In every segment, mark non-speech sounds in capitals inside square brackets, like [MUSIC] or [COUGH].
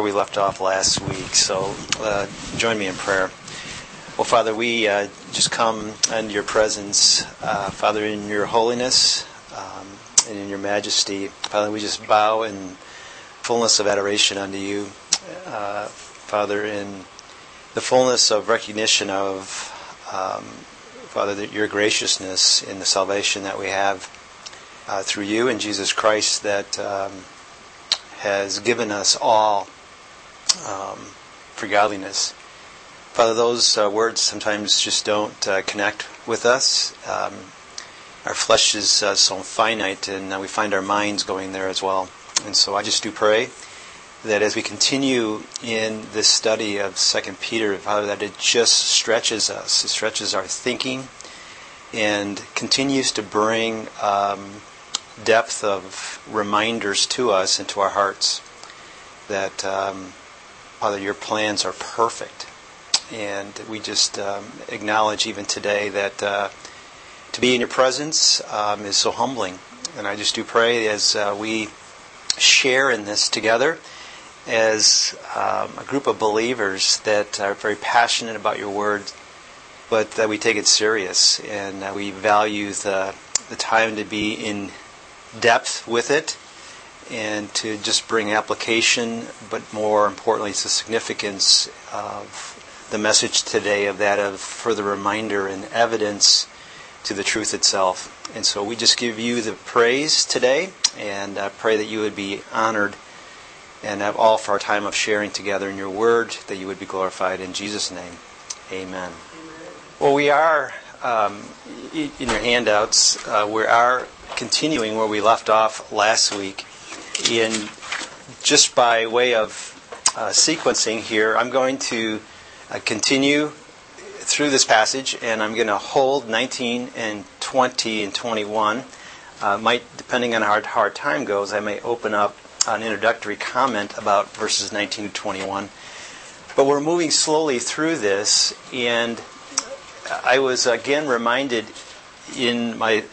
where we left off last week. So uh, join me in prayer. Well, Father, we uh, just come into your presence, uh, Father, in your holiness um, and in your majesty. Father, we just bow in fullness of adoration unto you, uh, Father, in the fullness of recognition of, um, Father, your graciousness in the salvation that we have uh, through you and Jesus Christ that um, has given us all um, for godliness. Father, those uh, words sometimes just don't uh, connect with us. Um, our flesh is uh, so finite, and uh, we find our minds going there as well. And so I just do pray that as we continue in this study of Second Peter, Father, that it just stretches us, it stretches our thinking, and continues to bring um, depth of reminders to us and to our hearts that, um, Father, your plans are perfect. And we just um, acknowledge even today that uh, to be in your presence um, is so humbling. And I just do pray as uh, we share in this together as um, a group of believers that are very passionate about your word, but that we take it serious and we value the, the time to be in depth with it and to just bring application, but more importantly, it's the significance of the message today of that of further reminder and evidence to the truth itself. And so we just give you the praise today and I pray that you would be honored and have all for our time of sharing together in your word, that you would be glorified in Jesus' name. Amen. Amen. Well, we are, um, in your handouts, uh, we are continuing where we left off last week. In just by way of uh, sequencing here, I'm going to uh, continue through this passage, and I'm going to hold 19 and 20 and 21. Uh, might, depending on how hard time goes, I may open up an introductory comment about verses 19 to 21. But we're moving slowly through this, and I was again reminded in my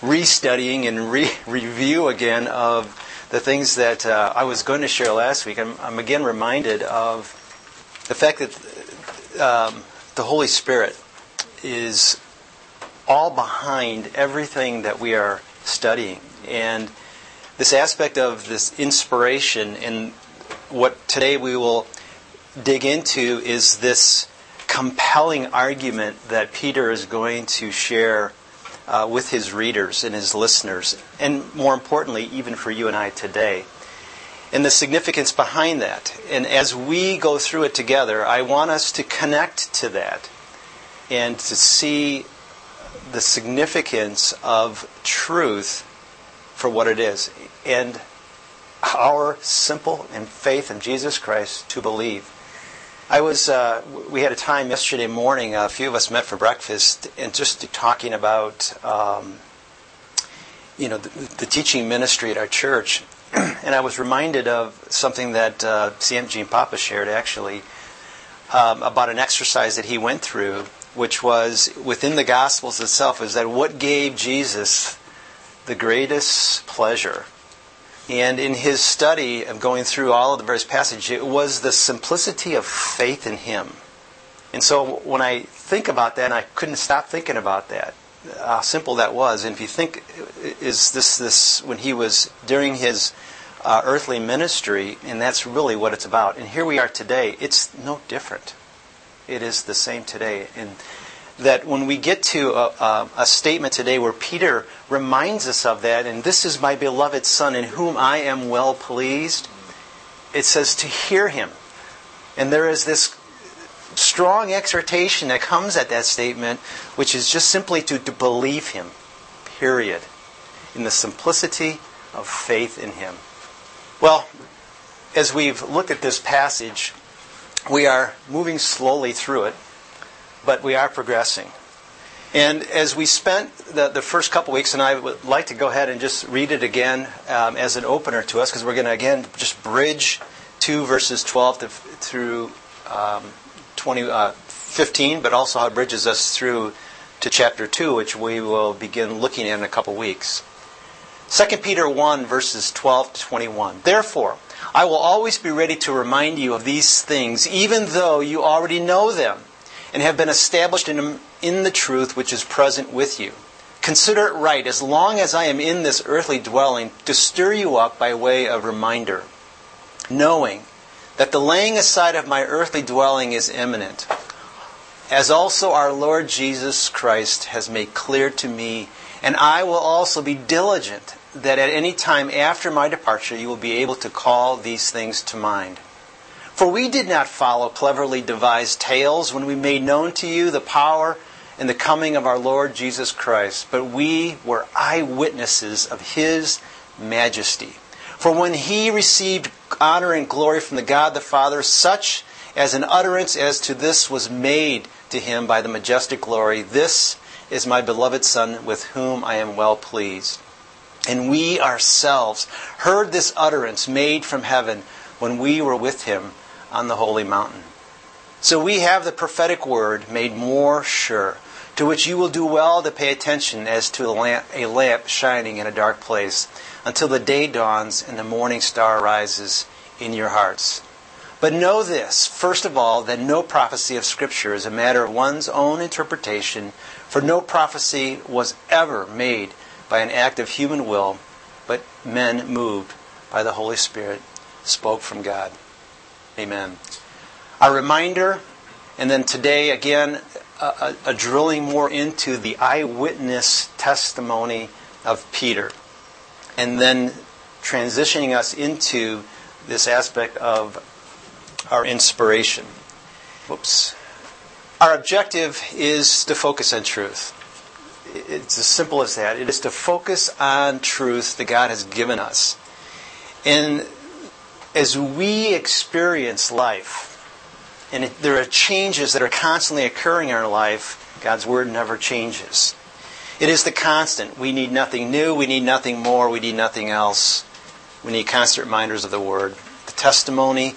restudying and re- review again of the things that uh, I was going to share last week. I'm, I'm again reminded of the fact that um, the Holy Spirit is all behind everything that we are studying. And this aspect of this inspiration and what today we will dig into is this compelling argument that Peter is going to share uh, with his readers and his listeners, and more importantly, even for you and I today. And the significance behind that. And as we go through it together, I want us to connect to that and to see the significance of truth for what it is. And our simple and faith in Jesus Christ to believe I was. Uh, we had a time yesterday morning. A few of us met for breakfast and just talking about, um, you know, the, the, teaching ministry at our church. [CLEARS THROAT] and I was reminded of something that uh, CM Gene Papa shared actually um, about an exercise that he went through, which was within the Gospels itself. Is that what gave Jesus the greatest pleasure? And in his study of going through all of the various passages, it was the simplicity of faith in him. And so when I think about that, and I couldn't stop thinking about that, how simple that was. And if you think, is this this when he was during his uh, earthly ministry, and that's really what it's about. And here we are today. It's no different. It is the same today. And that when we get to a, a, a, statement today where Peter reminds us of that, and this is my beloved Son in whom I am well pleased, it says to hear him. And there is this strong exhortation that comes at that statement, which is just simply to, to believe him, period, in the simplicity of faith in him. Well, as we've looked at this passage, we are moving slowly through it but we are progressing. And as we spent the, the first couple weeks, and I would like to go ahead and just read it again um, as an opener to us, because we're going to again just bridge two verses 12 to, through um, 20, uh, 15, but also how it bridges us through to chapter 2, which we will begin looking at in a couple weeks. 2 Peter 1, verses 12 to 21. Therefore, I will always be ready to remind you of these things, even though you already know them and have been established in, in the truth which is present with you. Consider it right, as long as I am in this earthly dwelling, to stir you up by way of reminder, knowing that the laying aside of my earthly dwelling is imminent, as also our Lord Jesus Christ has made clear to me, and I will also be diligent that at any time after my departure you will be able to call these things to mind. For we did not follow cleverly devised tales when we made known to you the power and the coming of our Lord Jesus Christ, but we were eyewitnesses of his majesty. For when he received honor and glory from the God the Father, such as an utterance as to this was made to him by the majestic glory, This is my beloved Son, with whom I am well pleased. And we ourselves heard this utterance made from heaven when we were with him on the holy mountain. So we have the prophetic word made more sure, to which you will do well to pay attention as to a lamp, a lamp shining in a dark place, until the day dawns and the morning star rises in your hearts. But know this, first of all, that no prophecy of Scripture is a matter of one's own interpretation, for no prophecy was ever made by an act of human will, but men moved by the Holy Spirit spoke from God. Amen. A reminder, and then today again, a, a, drilling more into the eyewitness testimony of Peter, and then transitioning us into this aspect of our inspiration. Whoops. Our objective is to focus on truth. It's as simple as that. It is to focus on truth that God has given us. And as we experience life, and it, there are changes that are constantly occurring in our life, God's Word never changes. It is the constant. We need nothing new, we need nothing more, we need nothing else. We need constant reminders of the Word. The testimony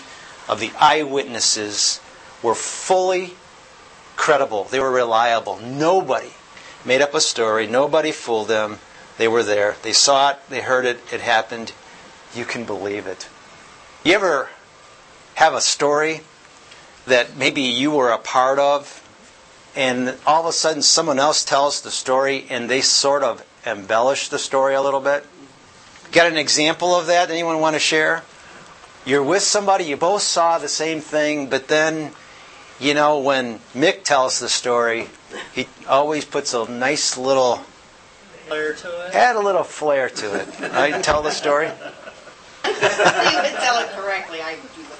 of the eyewitnesses were fully credible, they were reliable. Nobody made up a story. Nobody fooled them. They were there. They saw it. They heard it. It happened. You can believe it. You ever have a story that maybe you were a part of, and all of a sudden someone else tells the story and they sort of embellish the story a little bit? Got an example of that? Anyone want to share? You're with somebody, you both saw the same thing, but then you know, when Mick tells the story, he always puts a nice little flair to it. Add a little flair to it. Right? Tell the story. You [LAUGHS] can tell it correctly. I do the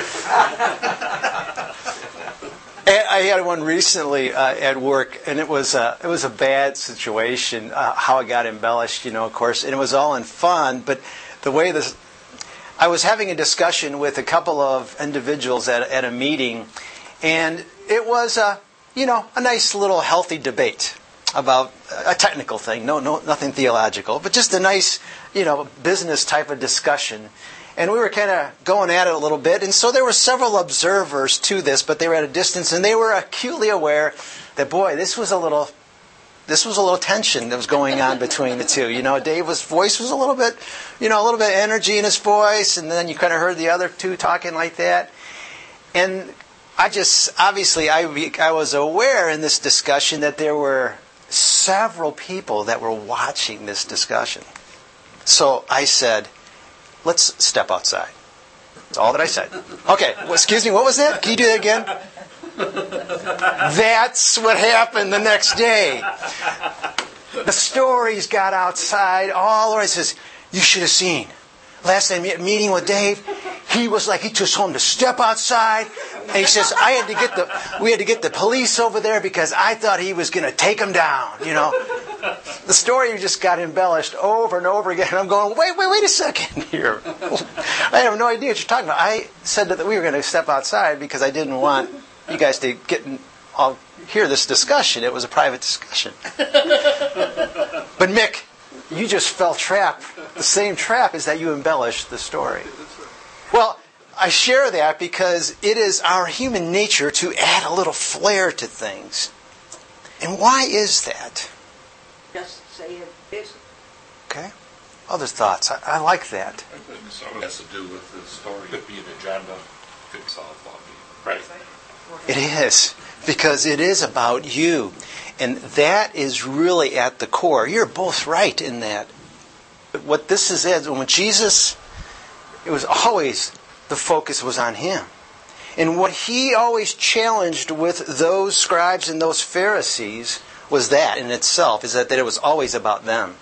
flair. I had one recently uh, at work, and it was uh, it was a bad situation. Uh, how it got embellished, you know, of course, and it was all in fun. But the way this, I was having a discussion with a couple of individuals at, at a meeting, and it was a, you know, a nice little healthy debate about a technical thing, no, no, nothing theological, but just a nice, you know, business type of discussion. And we were kind of going at it a little bit, and so there were several observers to this, but they were at a distance, and they were acutely aware that boy, this was a little, this was a little tension that was going on between the two. You know, Dave's voice was a little bit, you know, a little bit of energy in his voice, and then you kind of heard the other two talking like that. And I just, obviously, I, I was aware in this discussion that there were several people that were watching this discussion. So I said, let's step outside. That's all that I said. Okay, well, excuse me, what was that? Can you do that again? That's what happened the next day. The stories got outside. All the right says, you should have seen. Last time meeting with Dave, he was like, he just told him to step outside. And he says, I had to get the, we had to get the police over there because I thought he was going to take him down, you know. The story just got embellished over and over again. I'm going, wait, wait, wait a second [LAUGHS] here. I have no idea what you're talking about. I said that we were going to step outside because I didn't want you guys to get all hear this discussion. It was a private discussion. [LAUGHS] But Mick, you just fell trap. The same trap is that you embellish the story. Well, I share that because it is our human nature to add a little flair to things. And why is that? Just say it is. Okay. other thoughts? I, I like that. I think some it has to do with the story. Could be an agenda, could solve Right. It is. because it is about you. And that is really at the core. You're both right in that. What this is, is when Jesus, it was always the focus was on him. And what he always challenged with those scribes and those Pharisees was that in itself, is that, that it was always about them.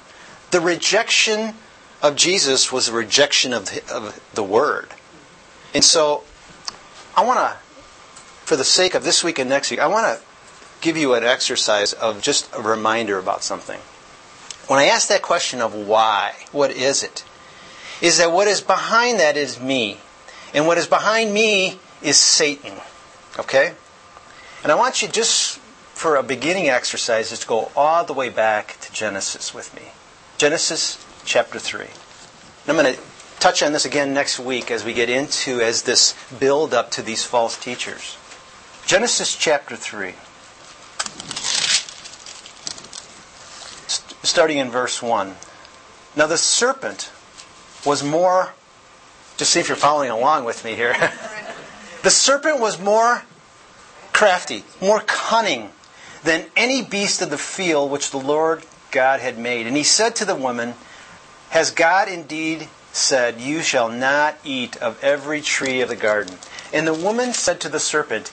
The rejection of Jesus was a rejection of of the Word. And so, I want to, for the sake of this week and next week, I want to give you an exercise of just a reminder about something. When I ask that question of why, what is it? Is that what is behind that is me. And what is behind me is Satan. Okay? And I want you just for a beginning exercise is to go all the way back to Genesis with me. Genesis chapter 3. And I'm going to touch on this again next week as we get into as this build up to these false teachers. Genesis chapter 3. Starting in verse 1. Now the serpent was more, just see if you're following along with me here. [LAUGHS] the serpent was more crafty, more cunning than any beast of the field which the Lord God had made. And he said to the woman, Has God indeed said, You shall not eat of every tree of the garden? And the woman said to the serpent,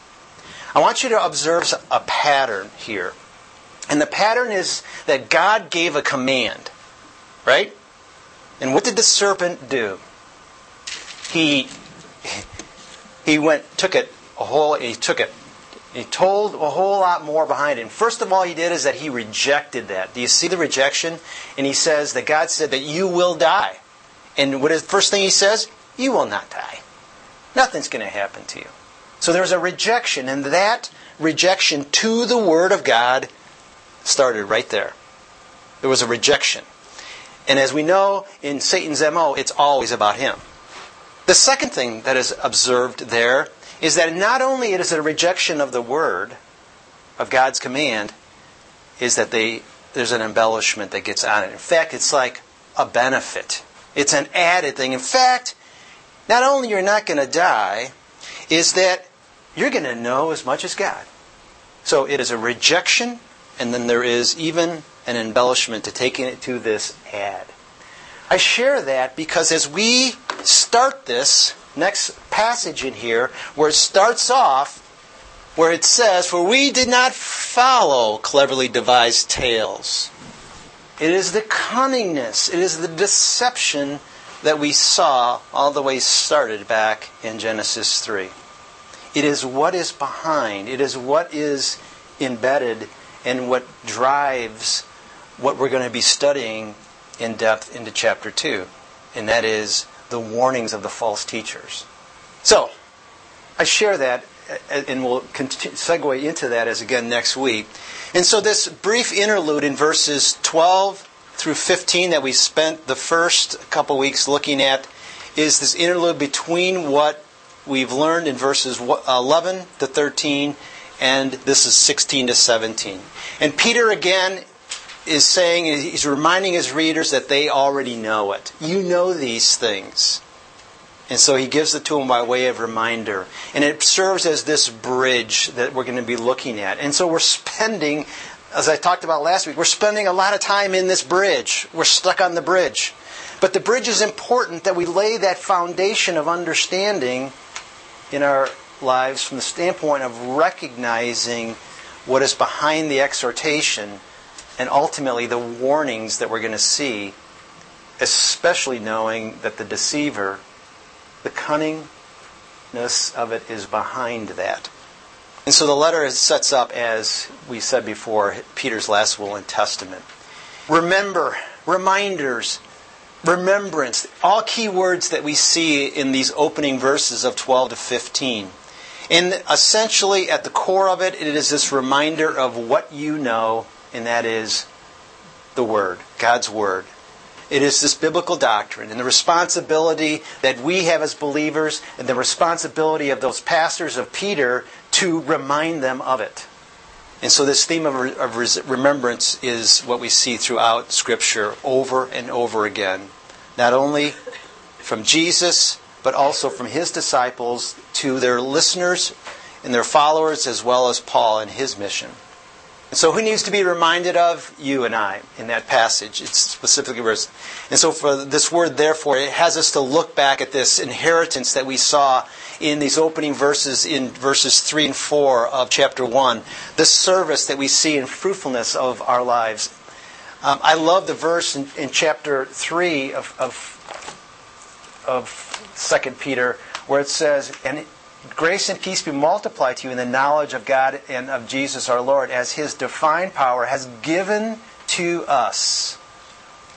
I want you to observe a pattern here. And the pattern is that God gave a command, right? And what did the serpent do? He he went took it a whole he took it he told a whole lot more behind it. And first of all, he did is that he rejected that. Do you see the rejection? And he says that God said that you will die. And what is the first thing he says? You will not die. Nothing's going to happen to you. So there's a rejection, and that rejection to the Word of God started right there. There was a rejection. And as we know in Satan's MO, it's always about him. The second thing that is observed there is that not only is it a rejection of the word of God's command, is that they there's an embellishment that gets on it. In fact, it's like a benefit. It's an added thing. In fact, not only you're not going to die, is that you're going to know as much as God. So it is a rejection, and then there is even an embellishment to taking it to this ad. I share that because as we start this, next passage in here where it starts off where it says, For we did not follow cleverly devised tales. It is the cunningness, it is the deception that we saw all the way started back in Genesis 3. It is what is behind, it is what is embedded and what drives what we're going to be studying in depth into chapter 2. And that is the warnings of the false teachers. So, I share that, uh, and we'll segue into that as again next week. And so, this brief interlude in verses 12 through 15 that we spent the first couple weeks looking at is this interlude between what we've learned in verses uh, 11 to 13 and this is 16 to 17. And Peter again is saying, he's reminding his readers that they already know it. You know these things. And so he gives it to them by way of reminder. And it serves as this bridge that we're going to be looking at. And so we're spending, as I talked about last week, we're spending a lot of time in this bridge. We're stuck on the bridge. But the bridge is important that we lay that foundation of understanding in our lives from the standpoint of recognizing what is behind the exhortation and ultimately the warnings that we're going to see, especially knowing that the deceiver, the cunningness of it is behind that. And so the letter sets up, as we said before, Peter's last will and testament. Remember, reminders, remembrance, all key words that we see in these opening verses of 12 to 15. And essentially, at the core of it, it is this reminder of what you know, and that is the Word, God's Word. It is this biblical doctrine and the responsibility that we have as believers and the responsibility of those pastors of Peter to remind them of it. And so, this theme of, of remembrance is what we see throughout Scripture over and over again. Not only from Jesus, but also from his disciples to their listeners and their followers, as well as Paul and his mission. And so, who needs to be reminded of? You and I in that passage. It's specifically verse. And so, for this word, therefore, it has us to look back at this inheritance that we saw in these opening verses in verses 3 and 4 of chapter 1. The service that we see in fruitfulness of our lives. Um, I love the verse in, in chapter 3 of, of, of 2 Peter where it says, And Grace and peace be multiplied to you in the knowledge of God and of Jesus our Lord, as His divine power has given to us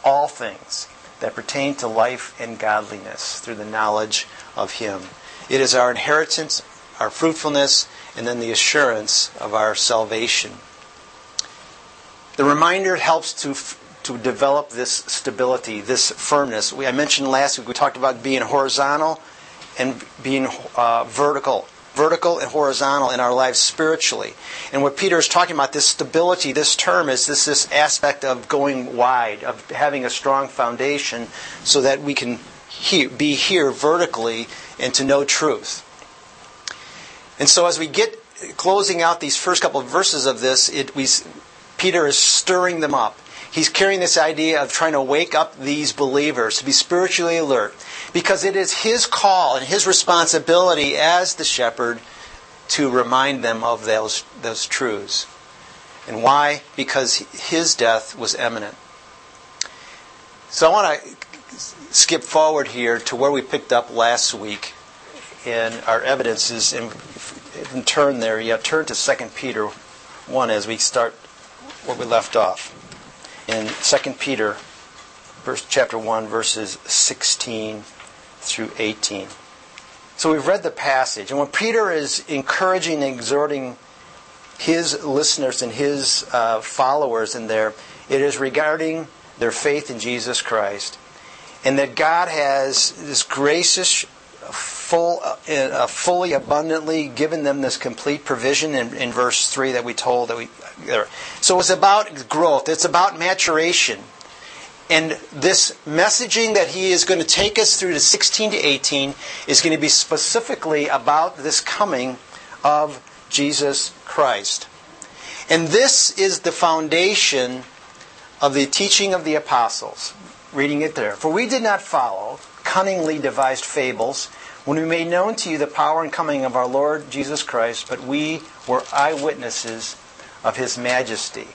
all things that pertain to life and godliness through the knowledge of Him. It is our inheritance, our fruitfulness, and then the assurance of our salvation. The reminder helps to to develop this stability, this firmness. We, I mentioned last week we talked about being horizontal and being uh, vertical, vertical and horizontal in our lives spiritually. And what Peter is talking about, this stability, this term is this this aspect of going wide, of having a strong foundation, so that we can he- be here vertically and to know truth. And so, as we get closing out these first couple of verses of this, it, we, Peter is stirring them up. He's carrying this idea of trying to wake up these believers to be spiritually alert because it is his call and his responsibility as the shepherd to remind them of those, those truths. And why? Because his death was imminent. So I want to skip forward here to where we picked up last week in our evidences and, and turn there. Yeah, turn to 2 Peter 1 as we start where we left off. In 2 Peter verse, chapter 1, verses 16 through 18. So we've read the passage, and when Peter is encouraging and exhorting his listeners and his uh, followers in there, it is regarding their faith in Jesus Christ, and that God has this gracious, full, uh, fully abundantly given them this complete provision in, in verse three that we told that we. So it's about growth. It's about maturation. And this messaging that he is going to take us through to 16 to 18 is going to be specifically about this coming of Jesus Christ. And this is the foundation of the teaching of the apostles. Reading it there. For we did not follow cunningly devised fables when we made known to you the power and coming of our Lord Jesus Christ, but we were eyewitnesses of his majesty.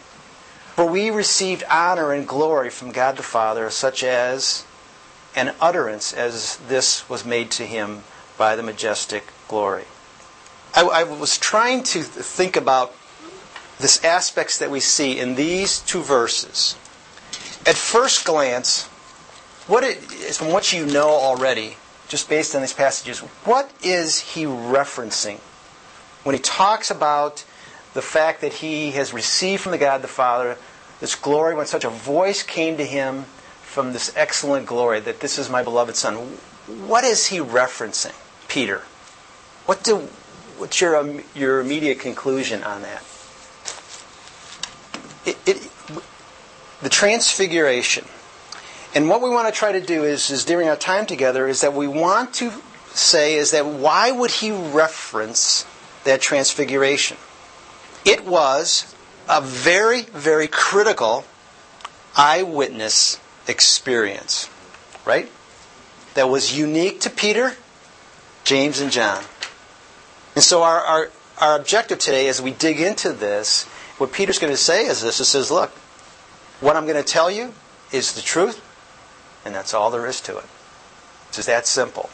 For we received honor and glory from God the Father, such as an utterance as this was made to him by the majestic glory. I, I was trying to think about this aspects that we see in these two verses. At first glance, what from what you know already, just based on these passages, what is he referencing when he talks about the fact that he has received from the God the Father this glory, when such a voice came to him from this excellent glory that this is my beloved Son. What is he referencing, Peter? What do, what's your, um, your immediate conclusion on that? It, it, the transfiguration. And what we want to try to do is, is during our time together is that we want to say is that why would he reference that transfiguration? It was a very, very critical eyewitness experience, right? That was unique to Peter, James, and John. And so our, our, our objective today as we dig into this, what Peter's going to say is this. It says, look, what I'm going to tell you is the truth, and that's all there is to it. It's just that simple.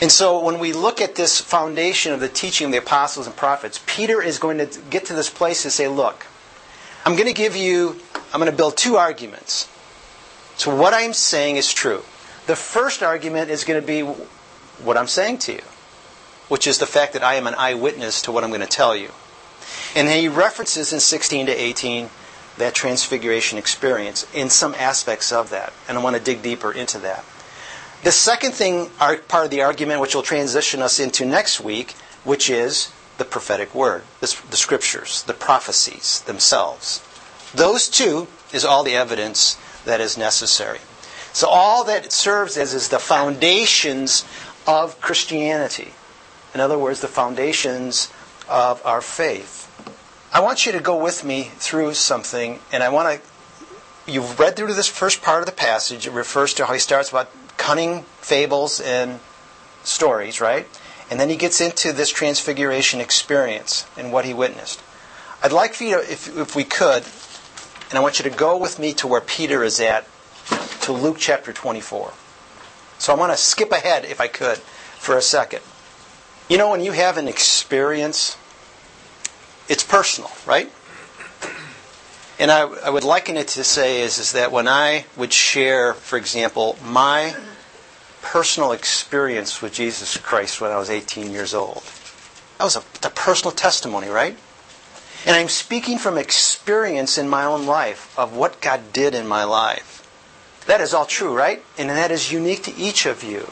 And so when we look at this foundation of the teaching of the apostles and prophets, Peter is going to get to this place and say, look, I'm going to give you, I'm going to build two arguments. So what I'm saying is true. The first argument is going to be what I'm saying to you, which is the fact that I am an eyewitness to what I'm going to tell you. And then he references in 16 to 18 that transfiguration experience in some aspects of that. And I want to dig deeper into that. The second thing, part of the argument, which will transition us into next week, which is the prophetic word, the, scriptures, the prophecies themselves. Those two is all the evidence that is necessary. So all that serves as is the foundations of Christianity. In other words, the foundations of our faith. I want you to go with me through something, and I want to. You've read through this first part of the passage. It refers to how he starts about cunning fables and stories, right? And then he gets into this transfiguration experience and what he witnessed. I'd like for you to, if, if we could, and I want you to go with me to where Peter is at, to Luke chapter 24. So I want to skip ahead, if I could, for a second. You know, when you have an experience it's personal, right? And I, I would liken it to say is, is that when I would share, for example, my personal experience with Jesus Christ when I was 18 years old, that was a, a personal testimony, right? And I'm speaking from experience in my own life of what God did in my life. That is all true, right? And that is unique to each of you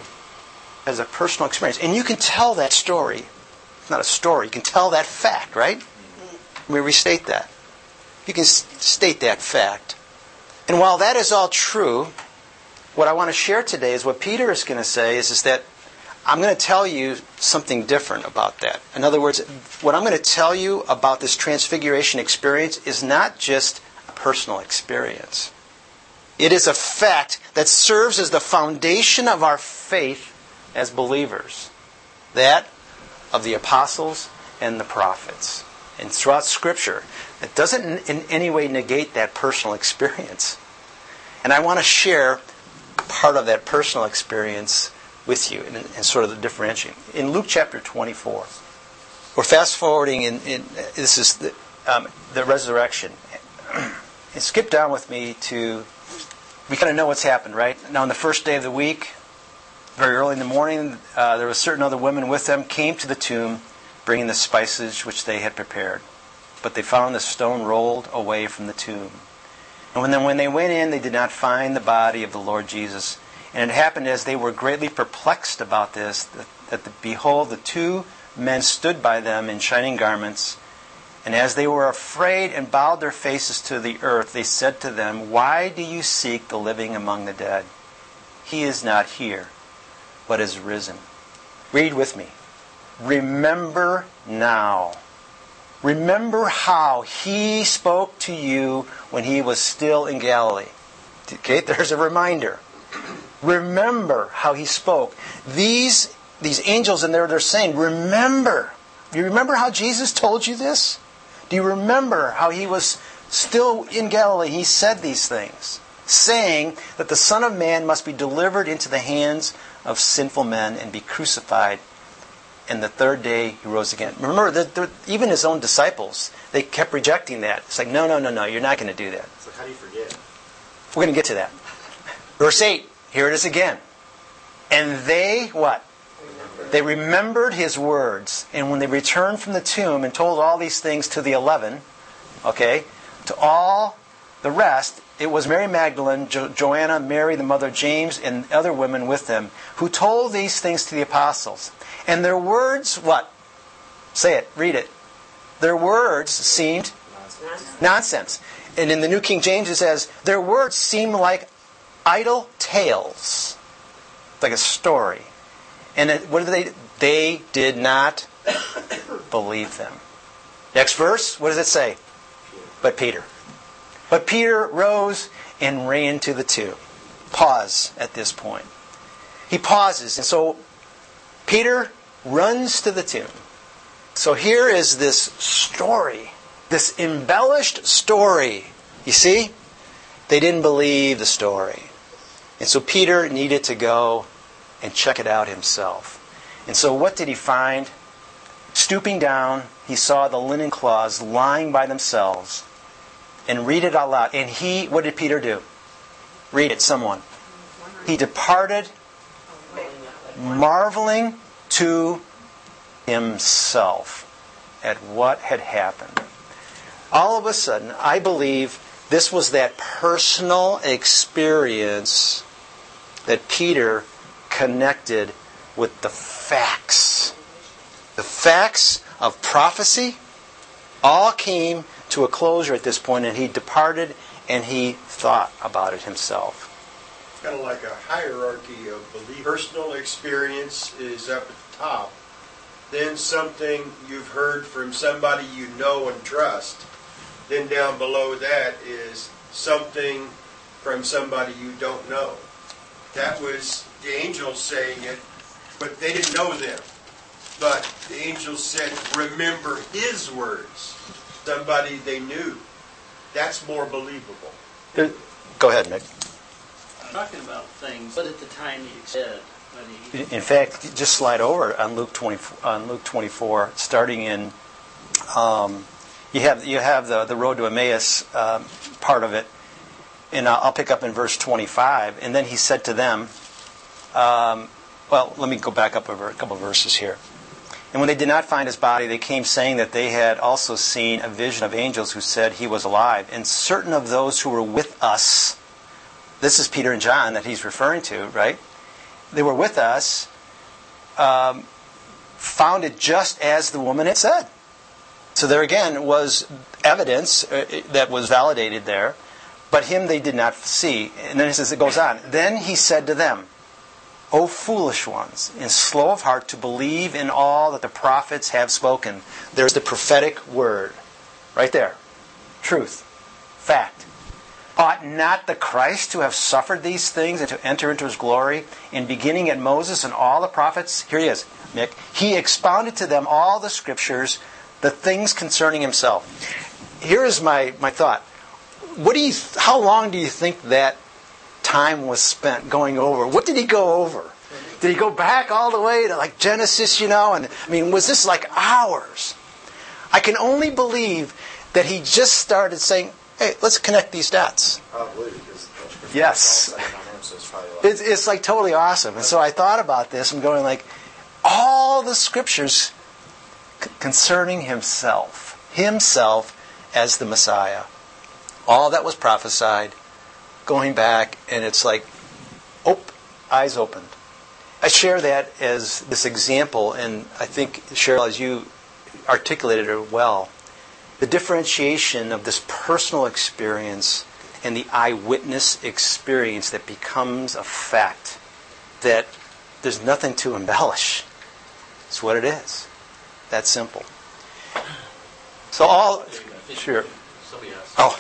as a personal experience. And you can tell that story. It's not a story. You can tell that fact, right? Me restate that. You can state that fact. And while that is all true, what I want to share today is what Peter is going to say is, is that I'm going to tell you something different about that. In other words, what I'm going to tell you about this transfiguration experience is not just a personal experience. It is a fact that serves as the foundation of our faith as believers. That of the apostles and the prophets and throughout Scripture that doesn't in any way negate that personal experience. And I want to share part of that personal experience with you and, and sort of the differentiating. In Luke chapter 24, we're fast forwarding in, in this is the, um, the resurrection. [CLEARS THROAT] and skip down with me to, we kind of know what's happened, right? Now, on the first day of the week, very early in the morning, uh, there were certain other women with them, came to the tomb bringing the spices which they had prepared. But they found the stone rolled away from the tomb. And when, when they went in, they did not find the body of the Lord Jesus. And it happened as they were greatly perplexed about this, that, that the, behold, the two men stood by them in shining garments. And as they were afraid and bowed their faces to the earth, they said to them, Why do you seek the living among the dead? He is not here, but is risen. Read with me. Remember now. Remember how he spoke to you when he was still in Galilee. Okay, there's a reminder. Remember how he spoke. These, these angels in there, they're saying, Remember. Do you remember how Jesus told you this? Do you remember how he was still in Galilee? He said these things, saying that the Son of Man must be delivered into the hands of sinful men and be crucified and the third day he rose again. Remember, even his own disciples, they kept rejecting that. It's like, no, no, no, no, you're not going to do that. So how do you forget? We're going to get to that. Verse 8, here it is again. And they, what? Remembered. They remembered his words. And when they returned from the tomb and told all these things to the eleven, okay, to all the rest, it was Mary Magdalene, jo- Joanna, Mary, the mother of James, and other women with them, who told these things to the apostles. And their words, what? Say it, read it. Their words seemed nonsense. nonsense. And in the New King James it says, their words seemed like idle tales, like a story. And it, what did they? They did not believe them. Next verse, what does it say? But Peter. But Peter rose and ran to the tomb. Pause at this point. He pauses, and so Peter runs to the tomb. So here is this story, this embellished story. You see? They didn't believe the story. And so Peter needed to go and check it out himself. And so what did he find? Stooping down, he saw the linen cloths lying by themselves. And read it out loud. And he, what did Peter do? Read it, someone. He departed, marveling to himself at what had happened. All of a sudden, I believe this was that personal experience that Peter connected with the facts. The facts of prophecy all came to a closure at this point, and he departed and he thought about it himself. Kind of like a hierarchy of belief. Personal experience is up at the top. Then something you've heard from somebody you know and trust. Then down below that is something from somebody you don't know. That was the angels saying it, but they didn't know them. But the angel said, remember his words. Somebody they knew. That's more believable. Go ahead, Nick. Talking about things, but at the time he said, when he In fact, just slide over on Luke 24, on Luke 24 starting in, um, you have you have the the road to Emmaus um, part of it, and I'll I'll pick up in verse 25. And then he said to them, um, well, let me go back up over a couple of verses here. And when they did not find his body, they came saying that they had also seen a vision of angels who said he was alive. And certain of those who were with us, this is Peter and John that he's referring to, right? They were with us, um, found it just as the woman had said. So there again was evidence uh, that was validated there, but him they did not see. And then it says it goes on. Then he said to them, O foolish ones, and slow of heart to believe in all that the prophets have spoken. There's the prophetic word. Right there. Truth. Fact. Ought not the Christ to have suffered these things and to enter into his glory? In beginning at Moses and all the prophets, here he is, Mick. He expounded to them all the scriptures, the things concerning himself. Here is my, my thought. What do you, how long do you think that time was spent going over. What did he go over? Did he go back all the way to like Genesis, you know? And I mean, was this like hours? I can only believe that he just started saying, hey, let's connect these dots. Yes. it's It's, like totally awesome. And so I thought about this and going like, all the scriptures concerning himself, himself as the Messiah, all that was prophesied, going back, and it's like, oh, eyes opened. I share that as this example, and I think, Cheryl, as you articulated it well, the differentiation of this personal experience and the eyewitness experience that becomes a fact that there's nothing to embellish. It's what it is. That simple. So all sure. Oh,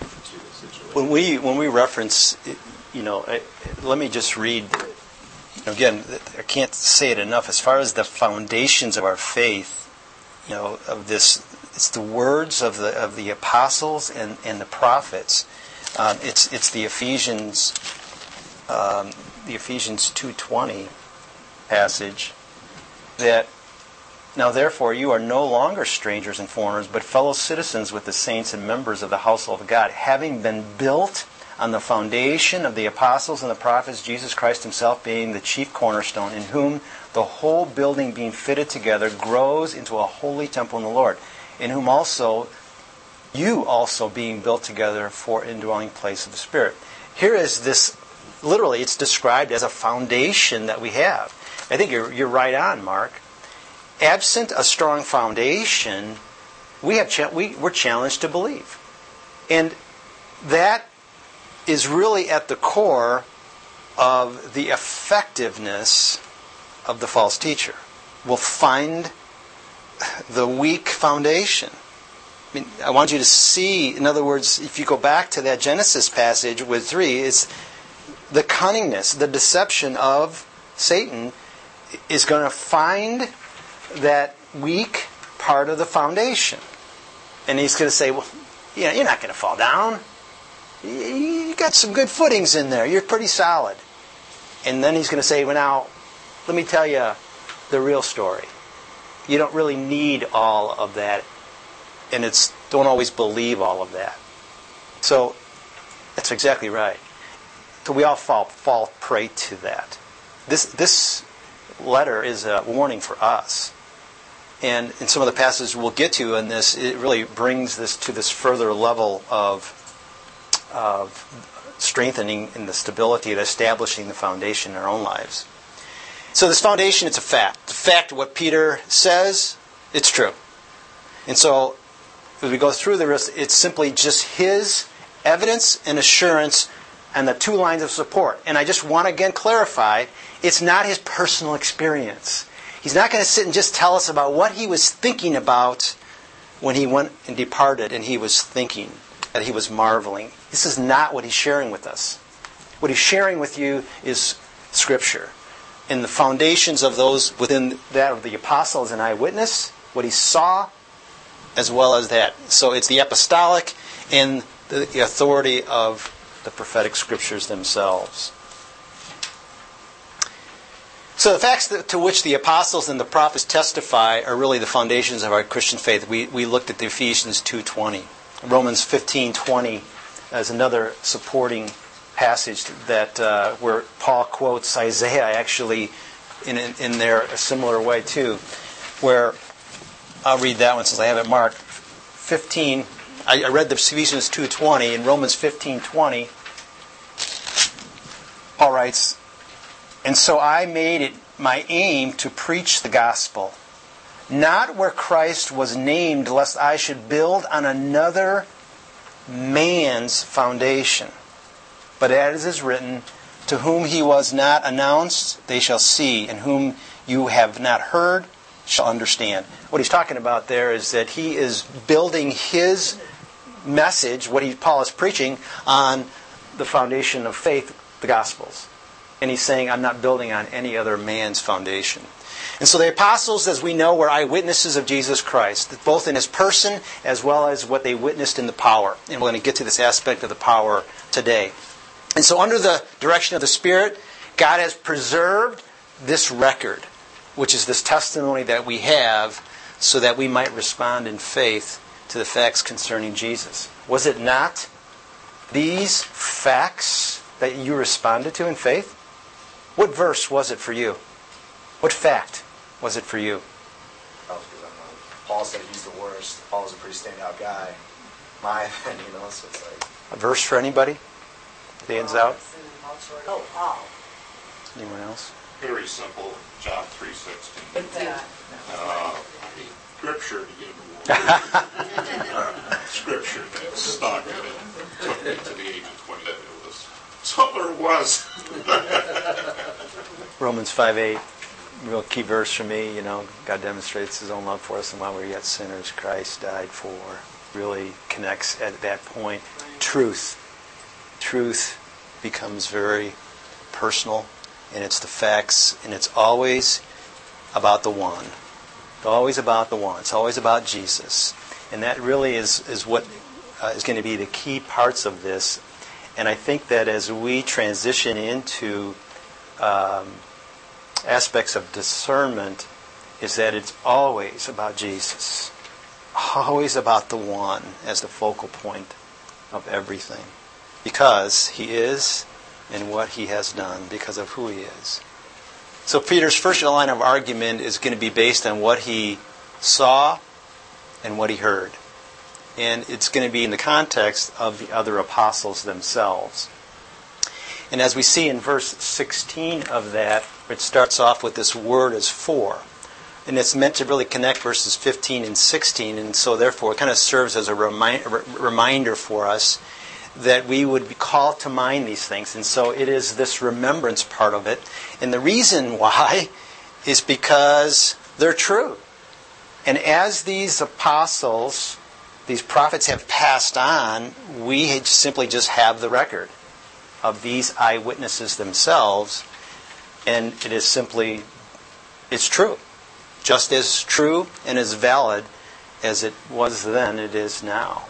to the situation. when we when we reference, you know, let me just read. Again, I can't say it enough. As far as the foundations of our faith, you know, of this, it's the words of the of the apostles and, and the prophets. Um, it's it's the Ephesians, um, the Ephesians two twenty passage that now, therefore, you are no longer strangers and foreigners, but fellow citizens with the saints and members of the household of God, having been built on the foundation of the apostles and the prophets, Jesus Christ himself being the chief cornerstone, in whom the whole building being fitted together grows into a holy temple in the Lord, in whom also you also being built together for indwelling place of the Spirit. Here is this, literally, it's described as a foundation that we have. I think you're, you're right on, Mark absent a strong foundation, we have cha- we, we're challenged to believe. And that is really at the core of the effectiveness of the false teacher. We'll find the weak foundation. I mean, I want you to see, in other words, if you go back to that Genesis passage with three, it's the cunningness, the deception of Satan is going to find that weak part of the foundation. And he's going to say, well, know, you're not going to fall down. You got some good footings in there. You're pretty solid. And then he's going to say, well, now, let me tell you the real story. You don't really need all of that. And it's don't always believe all of that. So that's exactly right. So we all fall, fall prey to that. This, this letter is a warning for us. And in some of the passages we'll get to in this, it really brings this to this further level of, of strengthening in the stability of establishing the foundation in our own lives. So this foundation, it's a fact. The fact of what Peter says, it's true. And so as we go through the rest, it's simply just his evidence and assurance and the two lines of support. And I just want to again clarify, it's not his personal experience. He's not going to sit and just tell us about what he was thinking about when he went and departed and he was thinking, that he was marveling. This is not what he's sharing with us. What he's sharing with you is Scripture. And the foundations of those within that of the apostles and eyewitness, what he saw, as well as that. So it's the apostolic and the authority of the prophetic scriptures themselves. So the facts that, to which the apostles and the prophets testify are really the foundations of our Christian faith. We, we looked at the Ephesians 2.20. Romans 15.20 as another supporting passage that uh, where Paul quotes Isaiah actually in, in, in there a similar way too, where I'll read that one since I have it marked. 15, I, I read the Ephesians 2.20 in Romans 15.20, Paul writes, and so I made it my aim to preach the gospel, not where Christ was named, lest I should build on another man's foundation. But as is written, to whom he was not announced, they shall see, and whom you have not heard, shall understand. What he's talking about there is that he is building his message, what he, Paul is preaching, on the foundation of faith, the Gospels. And he's saying, I'm not building on any other man's foundation. And so the apostles, as we know, were eyewitnesses of Jesus Christ, both in his person as well as what they witnessed in the power. And we're going to get to this aspect of the power today. And so, under the direction of the Spirit, God has preserved this record, which is this testimony that we have, so that we might respond in faith to the facts concerning Jesus. Was it not these facts that you responded to in faith? What verse was it for you? What fact was it for you? Was because I'm not. Paul said he's the worst. Paul Paul's a pretty standout guy. My [LAUGHS] opinion, you know, so it's like. A verse for anybody? Stands out? Oh, Paul. Anyone else? Very simple, John 3.16. Yeah. [LAUGHS] Uh, scripture to get more. scripture that stuck and it took me to the age of 20 that it was. So there was. [LAUGHS] Romans 5 8, real key verse for me. You know, God demonstrates his own love for us, and while we were yet sinners, Christ died for. Really connects at that point. Truth. Truth becomes very personal, and it's the facts, and it's always about the one. It's always about the one. It's always about Jesus. And that really is, is what uh, is going to be the key parts of this. And I think that as we transition into um, aspects of discernment, is that it's always about Jesus. Always about the one as the focal point of everything. Because he is and what he has done, because of who he is. So Peter's first line of argument is going to be based on what he saw and what he heard. And it's going to be in the context of the other apostles themselves. And as we see in verse 16 of that, it starts off with this word as for. And it's meant to really connect verses 15 and 16. And so, therefore, it kind of serves as a remi- reminder for us that we would call to mind these things. And so, it is this remembrance part of it. And the reason [LAUGHS] why is because they're true. And as these apostles, these prophets have passed on, we simply just have the record of these eyewitnesses themselves. And it is simply, it's true just as true and as valid as it was then, it is now.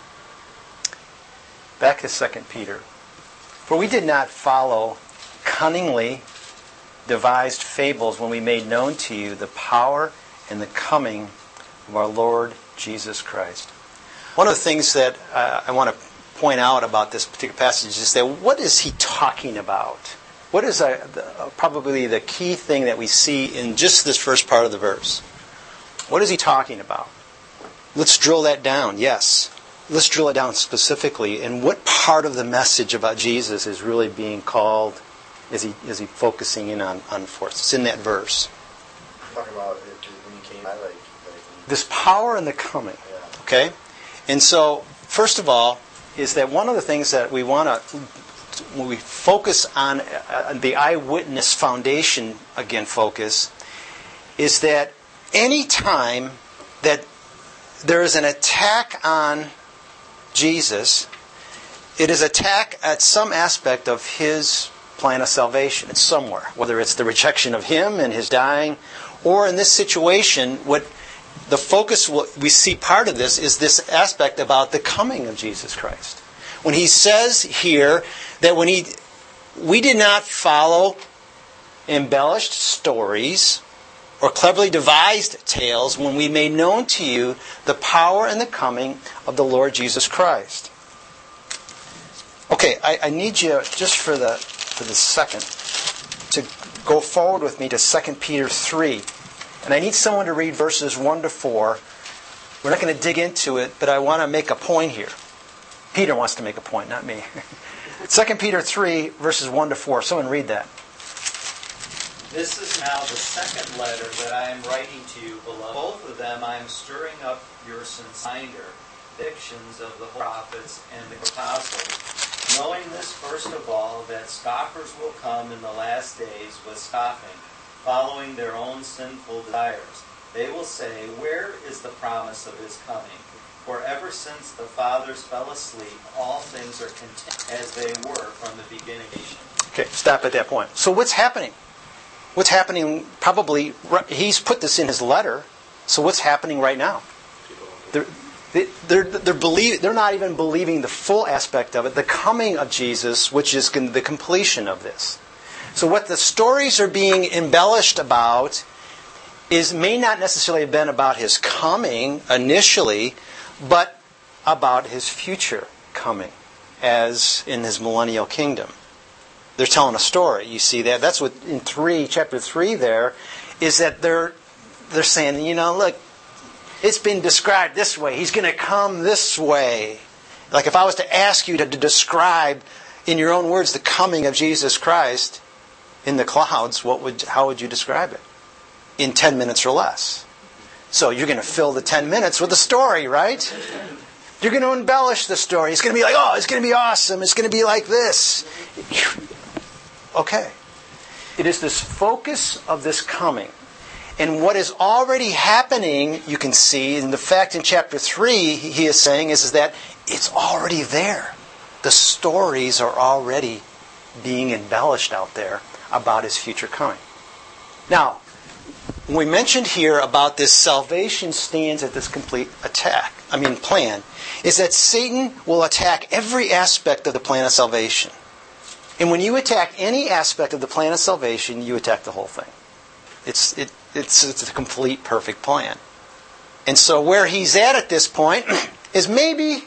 Back to 2 Peter. For we did not follow cunningly devised fables when we made known to you the power and the coming of our Lord Jesus Christ. One of the things that uh, I want to point out about this particular passage is that what is he talking about? What is a, the, probably the key thing that we see in just this first part of the verse? What is he talking about? Let's drill that down. Yes. Let's drill it down specifically. And what part of the message about Jesus is really being called? Is he is he focusing in on on for us? It's in that verse. Talking about it when you came, I like, like This power and the coming. yeah. Okay? And so, first of all, is that one of the things that we want to, when we focus on uh, the eyewitness foundation, again, focus, is that any time that there is an attack on Jesus, it is attack at some aspect of his plan of salvation. It's somewhere, whether it's the rejection of him and his dying, or in this situation, what the focus we see part of this is this aspect about the coming of Jesus Christ. When he says here that when he we did not follow embellished stories or cleverly devised tales when we made known to you the power and the coming of the Lord Jesus Christ. Okay, I, I need you just for the for the second to go forward with me to 2 Peter 3. And I need someone to read verses 1 to 4. We're not going to dig into it, but I want to make a point here. Peter wants to make a point, not me. [LAUGHS] 2 Peter 3, verses 1 to 4. Someone read that. This is now the second letter that I am writing to you, beloved. Both of them I am stirring up your sincere fictions of the prophets and the apostles, knowing this first of all, that scoffers will come in the last days with scoffing, following their own sinful desires. They will say, Where is the promise of his coming? For ever since the fathers fell asleep, all things are continued as they were from the beginning. Okay, stop at that point. So what's happening? What's happening? Probably he's put this in his letter. So what's happening right now? They're they, they're they're believe they're not even believing the full aspect of it, the coming of Jesus, which is the completion of this. So what the stories are being embellished about is may not necessarily have been about his coming initially, but about his future coming as in his millennial kingdom. They're telling a story. You see that? That's what in three, chapter three there, is that they're they're saying, you know, look, it's been described this way. He's going to come this way. Like if I was to ask you to, to describe in your own words the coming of Jesus Christ in the clouds, what would how would you describe it? In 10 minutes or less. So you're going to fill the 10 minutes with a story, right? You're going to embellish the story. It's going to be like, oh, it's going to be awesome. It's going to be like this. Okay. It is this focus of this coming. And what is already happening, you can see, in the fact in chapter 3, he is saying is, is that it's already there. The stories are already being embellished out there about his future coming. Now, we mentioned here about this salvation stands at this complete attack, I mean plan, is that Satan will attack every aspect of the plan of salvation. And when you attack any aspect of the plan of salvation, you attack the whole thing. It's, it, it's, it's a complete, perfect plan. And so where he's at at this point [CLEARS THROAT] is maybe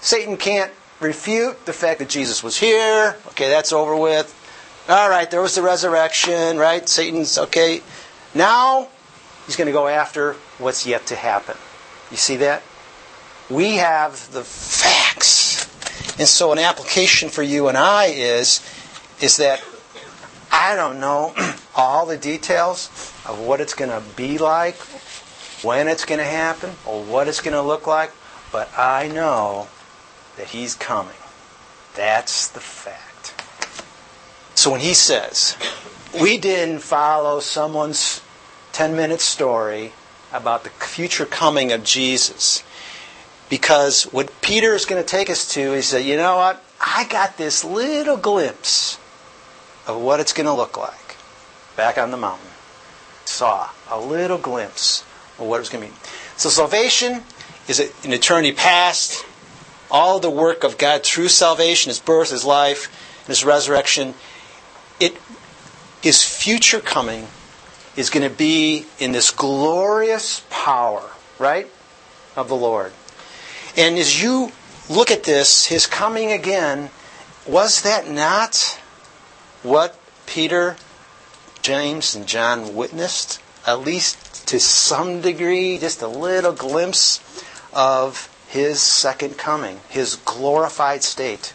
Satan can't refute the fact that Jesus was here. Okay, that's over with. All right, there was the resurrection, right? Satan's, okay. Now he's going to go after what's yet to happen. You see that? We have the facts. And so an application for you and I is, is that I don't know [CLEARS THROAT] all the details of what it's going to be like, when it's going to happen, or what it's going to look like, but I know that he's coming. That's the fact. So when he says, we didn't follow someone's 10 minute story about the future coming of Jesus, because what Peter is going to take us to is that, you know what? I got this little glimpse of what it's going to look like back on the mountain. Saw a little glimpse of what it was going to be. So salvation is an eternity past. All the work of God through salvation, His birth, His life, and His resurrection. It His future coming is going to be in this glorious power, right, of the Lord. And as you look at this, his coming again, was that not what Peter, James, and John witnessed? At least to some degree, just a little glimpse of his second coming, his glorified state.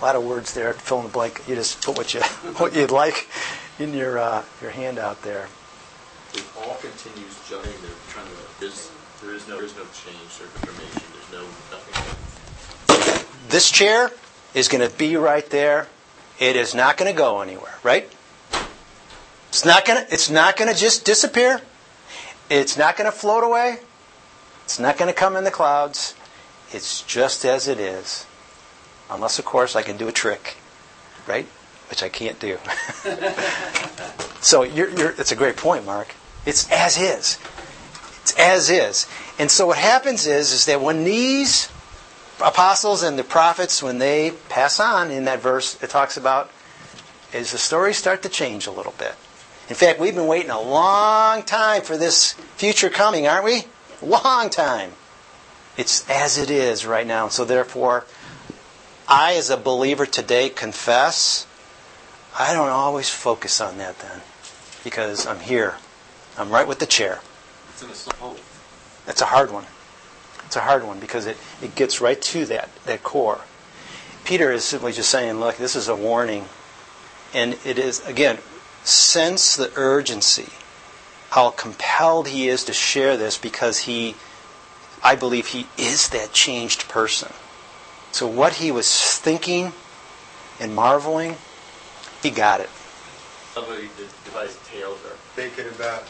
A lot of words there. Fill in the blank. You just put what you [LAUGHS] what you'd like in your uh, your handout there. It all continues judging. There's, there is no. There is no change or information. There's no nothing. This chair is going to be right there. It is not going to go anywhere, right? It's not going to. It's not going to just disappear. It's not going to float away. It's not going to come in the clouds. It's just as it is. Unless, of course, I can do a trick, right? Which I can't do. [LAUGHS] so you're, you're, it's a great point, Mark. It's as is. As is. And so what happens is, is that when these apostles and the prophets, when they pass on in that verse, it talks about, is the stories start to change a little bit. In fact, we've been waiting a long time for this future coming, aren't we? Long time. It's as it is right now. So therefore, I, as a believer today, confess I don't always focus on that then because I'm here. I'm right with the chair. That's a hard one. It's a hard one because it, it gets right to that, that core. Peter is simply just saying, look, this is a warning. And it is, again, sense the urgency, how compelled he is to share this because he, I believe he is that changed person. So what he was thinking and marveling, he got it. Somebody devised tales or Thinking about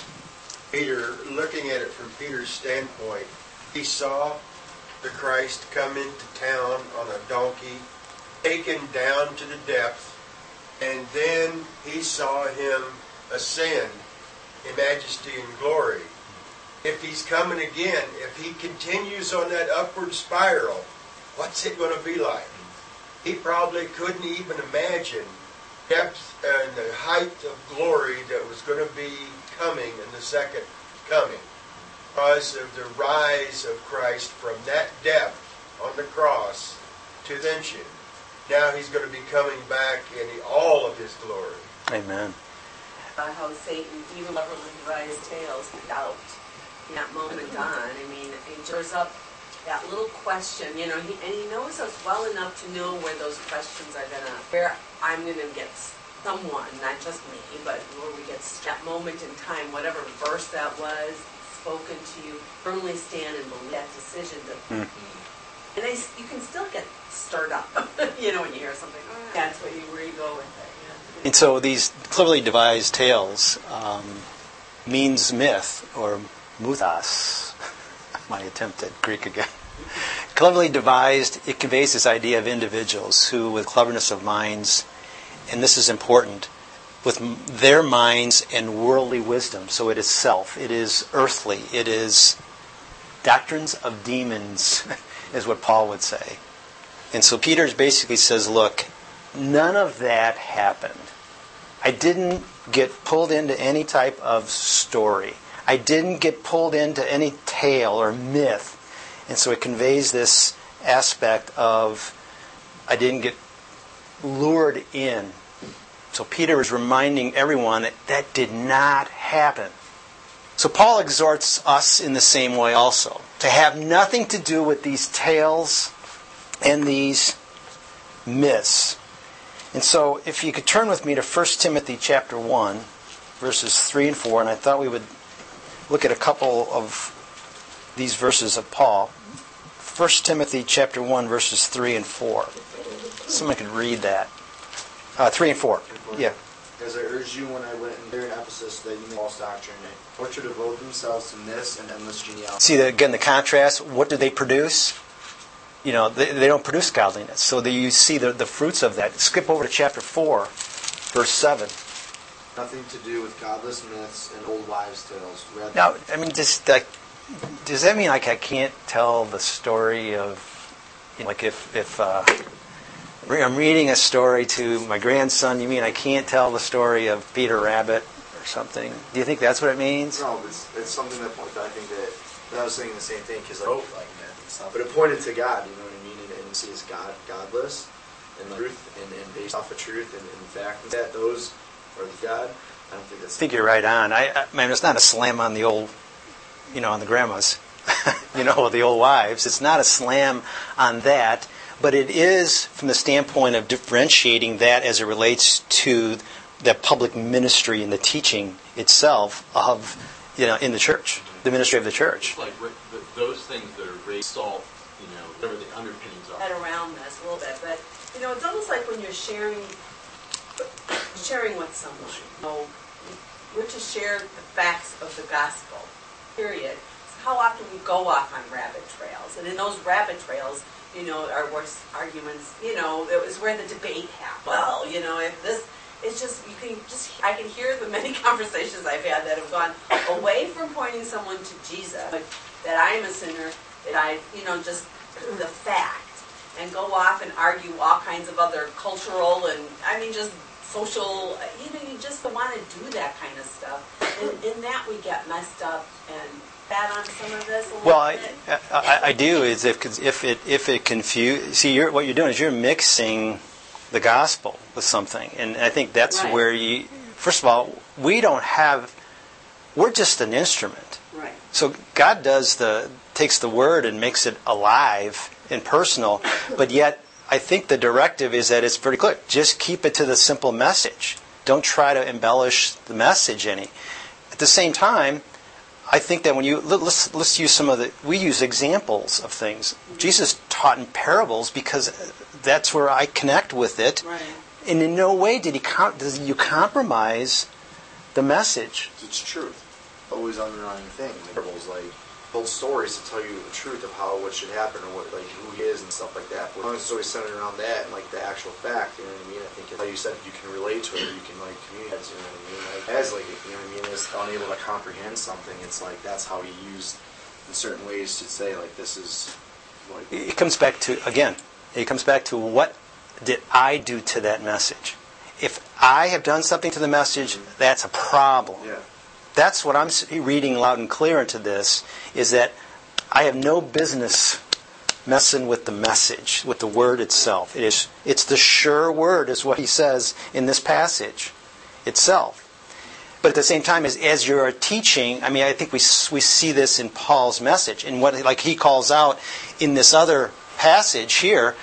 Peter, looking at it from Peter's standpoint, he saw the Christ come into town on a donkey, taken down to the depth, and then he saw him ascend in majesty and glory. If he's coming again, if he continues on that upward spiral, what's it going to be like? He probably couldn't even imagine depth and the height of glory that was going to be coming in the second coming because of the rise of Christ from that depth on the cross to then Now he's going to be coming back in all of his glory. Amen. Uh, how Satan even cleverly his tales doubt in that moment on. I mean, he stirs up that little question, you know, he, and he knows us well enough to know where those questions are gonna, where I'm gonna get someone, not just me, but where we get that moment in time, whatever verse that was spoken to you, firmly stand and believe that decision to. And I, you can still get stirred up, [LAUGHS] you know, when you hear something. Oh, that's where you, where you go with it. Yeah. And so these cleverly devised tales um, means myth or muthos. [LAUGHS] My attempt at Greek again. [LAUGHS] cleverly devised, it conveys this idea of individuals who, with cleverness of minds, and this is important, with their minds and worldly wisdom. So it is self, it is earthly, it is doctrines of demons, [LAUGHS] is what Paul would say. And so Peter basically says, look, none of that happened. I didn't get pulled into any type of story. I didn't get pulled into any tale or myth. And so it conveys this aspect of I didn't get lured in. So Peter is reminding everyone that that did not happen. So Paul exhorts us in the same way also to have nothing to do with these tales and these myths. And so if you could turn with me to 1 Timothy chapter 1 verses 3 and 4 and I thought we would look at a couple of these verses of Paul. 1 Timothy chapter 1 verses 3 and 4. Someone could read that. Uh, 3 and 4. Yeah. As I urged you when I went in there in Ephesus, that you may false doctrine, or to devote themselves to myths and endless genealogy. See the, again the contrast. What do they produce? You know, they, they don't produce godliness. So the, you see the, the fruits of that. Skip over to chapter 4, verse 7. Nothing to do with godless myths and old wives' tales. Rather, Now, I mean, just like, does that mean like I can't tell the story of, you know, like if if uh, I'm reading a story to my grandson, you mean I can't tell the story of Peter Rabbit or something? Do you think that's what it means? no, it's, it's something that I think that, that I was thinking the same thing because like, oh. like myth and stuff. But it pointed to God, you know what I mean? And and see as God, godless, and the truth, and, and based off of truth and, and fact, that those are the God. I don't think that's. I think you're right on. I, I mean, it's not a slam on the old, you know, on the grandmas, [LAUGHS] you know, the old wives. It's not a slam on that, but it is from the standpoint of differentiating that as it relates to the public ministry and the teaching itself of, you know, in the church, the ministry of the church. It's like those things that are raised salt, you know, whatever the underpinnings head are. around this a little bit, but you know, it's almost like when you're sharing, sharing with someone. You know, we're to share the facts of the gospel. Period. So how often we go off on rabbit trails, and in those rabbit trails, you know, our worst arguments. You know, it was where the debate happened. Well, you know, if this. It's just you can just I can hear the many [LAUGHS] conversations I've had that have gone away from pointing someone to Jesus, that I am a sinner, that I you know just the fact, and go off and argue all kinds of other cultural and I mean just social. Uh, you know, you just want to do that kind of stuff. And in that we get messed up and bad on some of this. Well, I. I, I do is if if it if it confuse. See, you're, what you're doing is you're mixing the gospel with something, and I think that's Right. where you. First of all, we don't have. We're just an instrument. right. So God does the takes the word and makes it alive and personal, but yet I think the directive is that it's pretty clear. Just keep it to the simple message. Don't try to embellish the message any. At the same time, I think that when you let- let's let's use some of the we use examples of things. Jesus taught in parables because that's where I connect with it. Right. And in no way did he com- does you compromise the message. It's truth. Always underlying thing. The parables, like, told stories to tell you the truth of how what should happen or what like who he is and stuff like that. But as long as it's always centered around that and like the actual fact, you know what I mean? I think like you said, you can relate to it or you can like communicate, you know what I mean? Like as like you know what I mean, is unable to comprehend something, it's like that's how he used in certain ways to say like this is like it comes back to again it comes back to what did i do to that message if i have done something to the message mm-hmm. that's a problem yeah. That's what i'm reading loud and clear into this is that i have no business messing with the message with the word itself. It is it's the sure word is what he says in this passage itself. But at the same time, as, as you're teaching, I mean, I think we, we see this in Paul's message, and what like he calls out in this other passage here,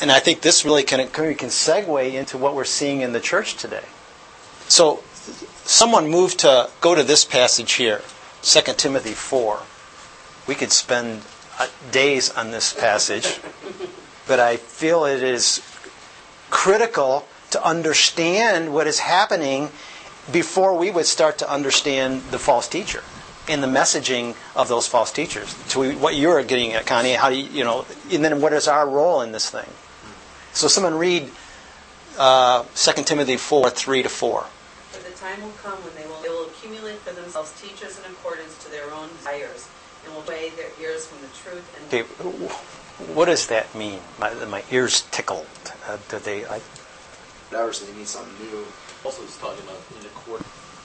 and I think this really can can segue into what we're seeing in the church today. So, someone moved to go to this passage here, 2 Timothy four. We could spend uh, days on this passage, but I feel it is critical to understand what is happening before we would start to understand the false teacher and the messaging of those false teachers. To what you're getting at, Connie, how do you, you know, and then what is our role in this thing? So someone read uh, 2 Timothy 4, 3 to 4. For time will come when they will, they will accumulate for themselves teachers in accordance to their own desires, and will weigh their ears from the truth and Okay, what does that mean? My, my ears tickled. Uh, do they, I, Whatever, so they need something new. Also, it's talking about in the court,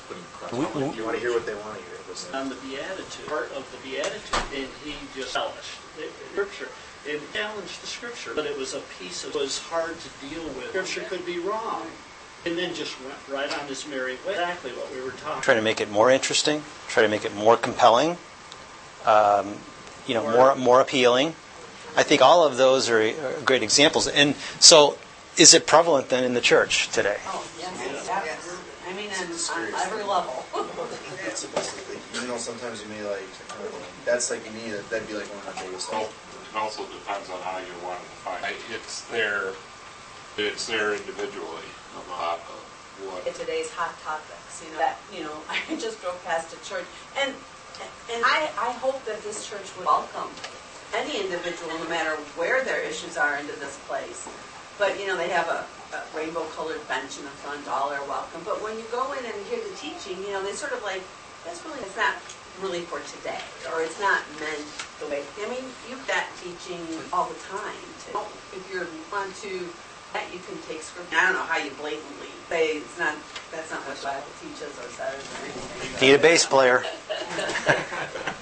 putting Christ. We- You want to hear what they want to hear. Listen. On the Beatitude, part of the Beatitude, and he just challenged the Scripture. It challenged the Scripture, but it was a piece of, was hard to deal with. Scripture could be wrong. And then just went right on his merry way. Exactly what we were talking try to make it more interesting, try to make it more compelling, um, you know, more more appealing. I think all of those are, are great examples. And so, is it prevalent then in the church today? Oh, yes, absolutely. I mean, and on every level. That's the best thing. Even though sometimes you may like, that's like you need. That'd be like one of my biggest. Well, it also depends on how you want to define it. It's their, it's their individually what. at today's hot topics. You know that you know [LAUGHS] I just drove past a church, and and I I hope that this church would welcome any individual, no matter where their issues are, into this place. But you know they have a, a rainbow-colored bench in the front, all are welcome. But when you go in and hear the teaching, you know they sort of like that's really it's not really for today, or it's not meant the way. I mean, you've got teaching all the time. To, oh, if you want to that you can take scripture. I don't know how you blatantly say it's not. That's not what the Bible teaches or says or anything. Need a bass player.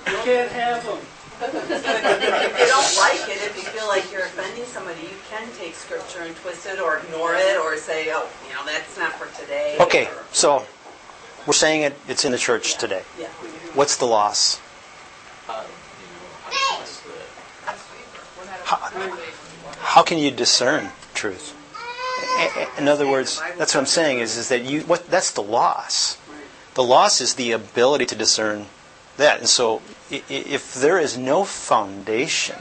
You can't have them. If you don't like it, if you feel like you're offending somebody, you can take scripture and twist it or ignore it or say, oh, you know, that's not for today. Okay, or- so we're saying it, it's in the church today. Yeah. What's the loss? Uh, you know, I guess that How, how can you discern truth? In other words, that's what I'm saying is, is that you what that's the loss. The loss is the ability to discern that. And so if there is no foundation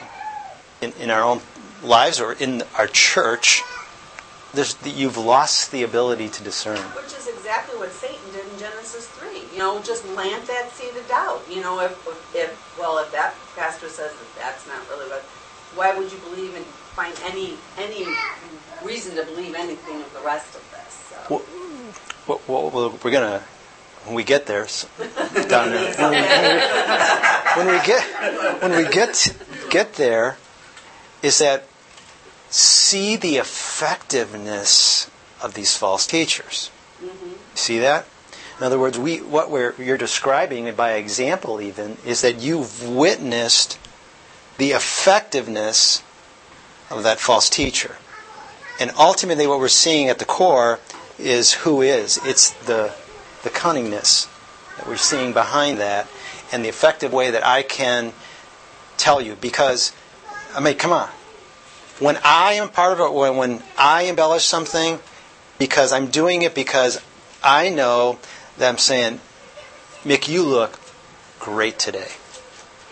in, in our own lives or in our church, there's, you've lost the ability to discern. Which is exactly what Satan did in Genesis 3. You know, just plant that seed of doubt. You know, if, if well, if that pastor says that that's not really what, why would you believe and find any any reason to believe anything of the rest of this? So. Well, well, well, we're gonna when we get there s- down there. [LAUGHS] When we, when we get when we get get there, is that see the effectiveness of these false teachers. Mm-hmm. See that? In other words, we what we're you're describing by example even is that you've witnessed the effectiveness of that false teacher. And ultimately, what we're seeing at the core is who is. It's the, the cunningness that we're seeing behind that and the effective way that I can tell you. Because, I mean, come on. When I am part of it, when, when I embellish something, because I'm doing it because I know that I'm saying, Mick, you look great today.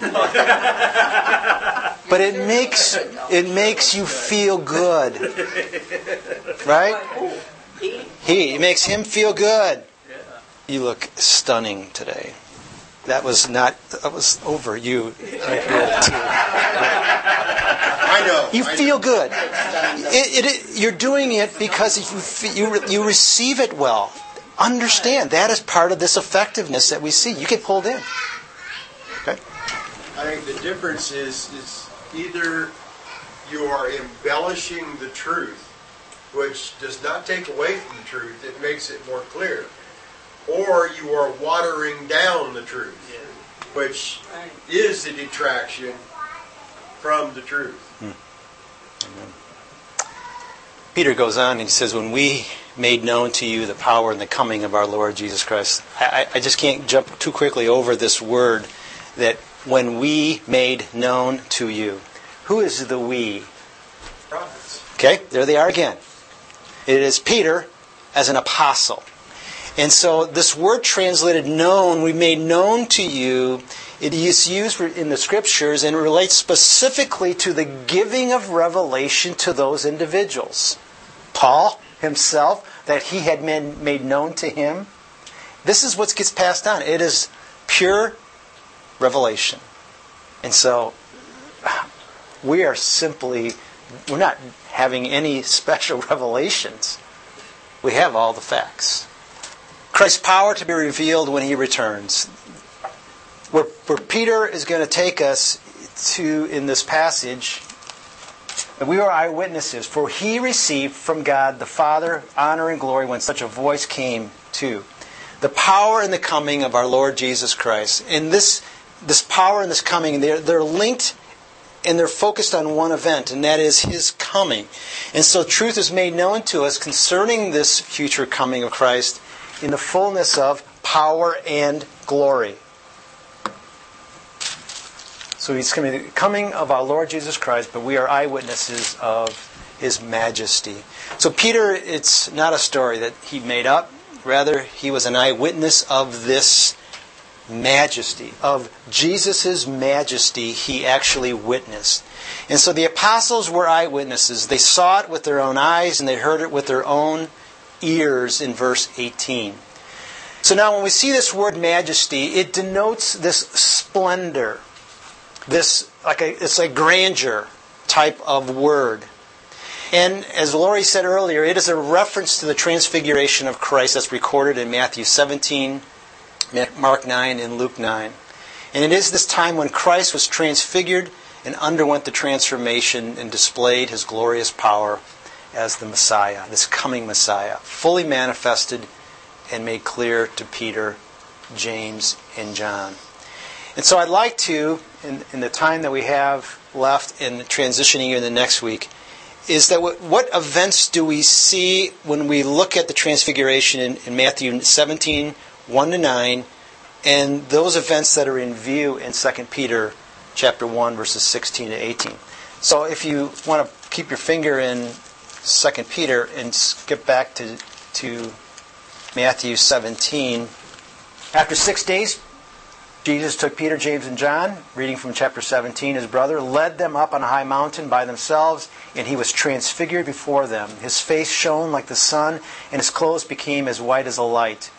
[LAUGHS] but it makes it makes you feel good, right? He it makes him feel good. You look stunning today. That was not that was over you. I know. You feel good. It, it, it, you're doing it because you, you, you receive it well. Understand that is part of this effectiveness that we see. You get pulled in. Okay. I think the difference is, is either you are embellishing the truth, which does not take away from the truth, it makes it more clear, or you are watering down the truth, which Right. is a detraction from the truth. Hmm. Peter goes on and he says, When we made known to you the power and the coming of our Lord Jesus Christ. I, I I just can't jump too quickly over this word that when we made known to you. Who is the we? Prophets. Okay, there they are again. It is Peter as an apostle. And so this word translated known, we made known to you, it is used in the scriptures and relates specifically to the giving of revelation to those individuals. Paul himself, that he had been made known to him. This is what gets passed on. It is pure revelation. And so we are simply, we're not having any [LAUGHS] special revelations. We have all the facts. Christ's power to be revealed when he returns. Where, where Peter is going to take us to in this passage, and we are eyewitnesses, for he received from God the Father honor and glory when such a voice came to. The power and the coming of our Lord Jesus Christ. In this, this power and this coming, they're, they're linked and they're focused on one event, and that is his coming. And so truth is made known to us concerning this future coming of Christ in the fullness of power and glory. So he's coming, the coming of our Lord Jesus Christ, but we are eyewitnesses of his majesty. So Peter, it's not a story that he made up. Rather, he was an eyewitness of this majesty, of Jesus' majesty, he actually witnessed. And so the apostles were eyewitnesses. They saw it with their own eyes and they heard it with their own ears in verse 18. So now when we see this word majesty, it denotes this splendor, this like a it's a grandeur type of word. And as Laurie said earlier, it is a reference to the transfiguration of Christ that's recorded in Matthew 17, Mark 9, and Luke 9. And it is this time when Christ was transfigured and underwent the transformation and displayed his glorious power as the Messiah, this coming Messiah, fully manifested and made clear to Peter, James, and John. And so I'd like to, in, in the time that we have left in transitioning into the next week, is that what, what events do we see when we look at the transfiguration in, in Matthew 17, 1 to 9, and those events that are in view in 2 Peter chapter 1, verses 16 to 18. So if you want to keep your finger in 2 Peter and skip back to, to Matthew 17. After six days, Jesus took Peter, James, and John, reading from chapter 17, his brother, led them up on a high mountain by themselves, and he was transfigured before them. His face shone like the sun, and his clothes became as white as a light.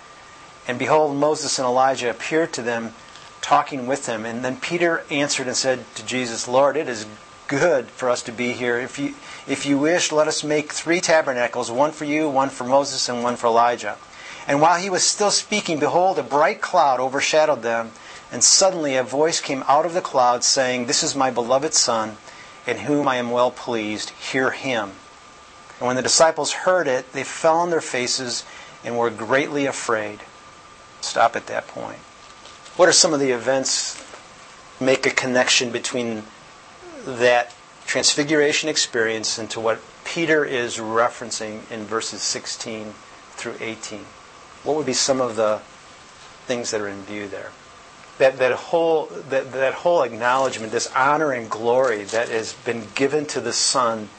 And behold, Moses and Elijah appeared to them, talking with them. And then Peter answered and said to Jesus, Lord, it is good for us to be here. If you, if you wish, let us make three tabernacles one for you, one for Moses, and one for Elijah. And while he was still speaking, behold, a bright cloud overshadowed them. And suddenly a voice came out of the cloud saying, This is my beloved Son, in whom I am well pleased. Hear him. And when the disciples heard it, they fell on their faces and were greatly afraid. Stop at that point. What are some of the events make a connection between that transfiguration experience into what Peter is referencing in verses 16 through 18? What would be some of the things that are in view there? that, that whole that, that whole acknowledgement, this honor and glory that has been given to the Son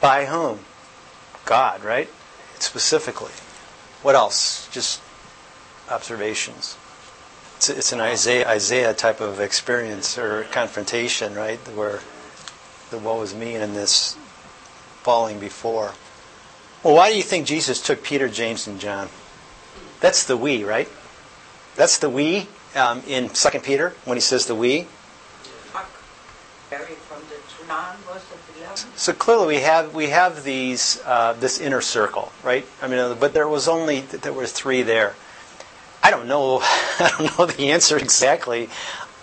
by whom? God, right? Specifically. What else? Just observations. It's, it's an Isaiah, Isaiah type of experience or confrontation, right? Where the woe is me and this falling before. Well, why do you think Jesus took Peter, James, and John? That's the we, right? That's the we um, in 2 Peter when he says the we. So clearly we have we have these uh, this inner circle, right? I mean, but there was only there were three there. I don't know. [LAUGHS] I don't know the answer exactly.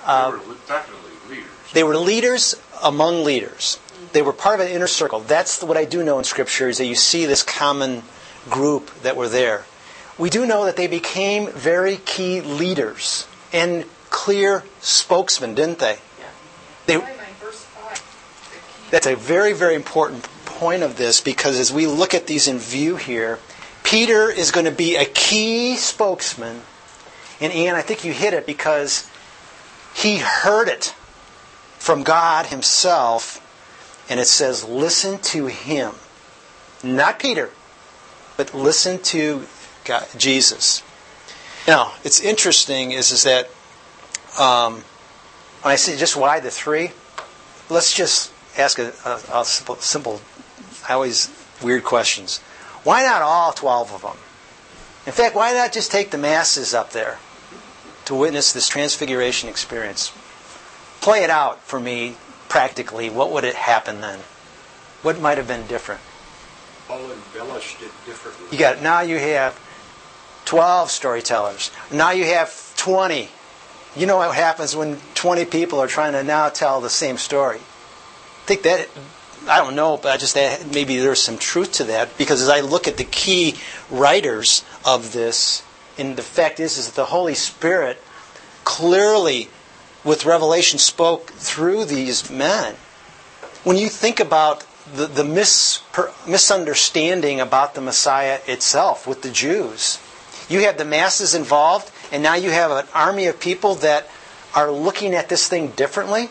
Uh, they were definitely leaders. They were leaders among leaders. They were part of an inner circle. That's what I do know in Scripture is that you see this common group that were there. We do know that they became very key leaders and clear spokesmen, didn't they? they that's a very, very important point of this because as we look at these in view here, Peter is going to be a key spokesman. And Ian, I think you hit it because he heard it from God himself. And it says, listen to him. Not Peter, but listen to God, Jesus. Now, it's interesting is, is that um, when I say just why the three, let's just ask a, a, a simple, simple, I always weird questions. Why not all 12 of them? In fact, why not just take the masses up there to witness this transfiguration experience? Play it out for me practically. What would it happen then? What might have been different? All embellished it differently. You got now you have 12 storytellers. Now you have 20. You know what happens when 20 people are trying to now tell the same story. I think that, I don't know, but I just that maybe there's some truth to that because as I look at the key writers of this, and the fact is, is that the Holy Spirit clearly, with revelation, spoke through these men. When you think about the, the mis, misunderstanding about the Messiah itself with the Jews, you have the masses involved, and now you have an army of people that are looking at this thing differently.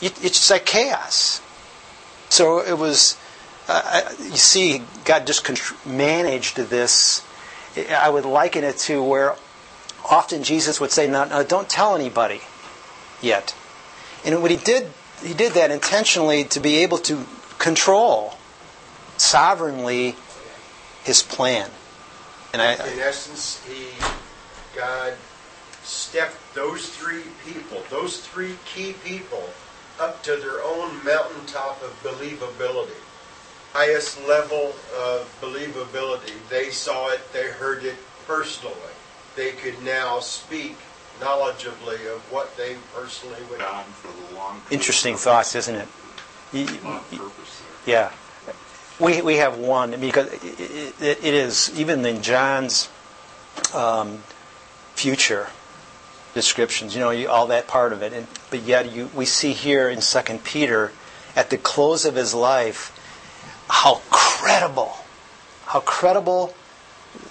It's like chaos. So it was, uh, you see, God just managed this. I would liken it to where often Jesus would say, no, no, don't tell anybody yet. And what he did, he did that intentionally to be able to control sovereignly his plan. And I, in essence, he, God stepped those three people, those three key people, up to their own mountaintop of believability. Highest level of believability. They saw it, they heard it personally. They could now speak knowledgeably of what they personally went on for the long Interesting thoughts, isn't it? yeah we, we have one because it, it, it is even in John's um, future. Descriptions, you know, you, all that part of it. And, but yet, you, we see here in Second Peter, at the close of his life, how credible, how credible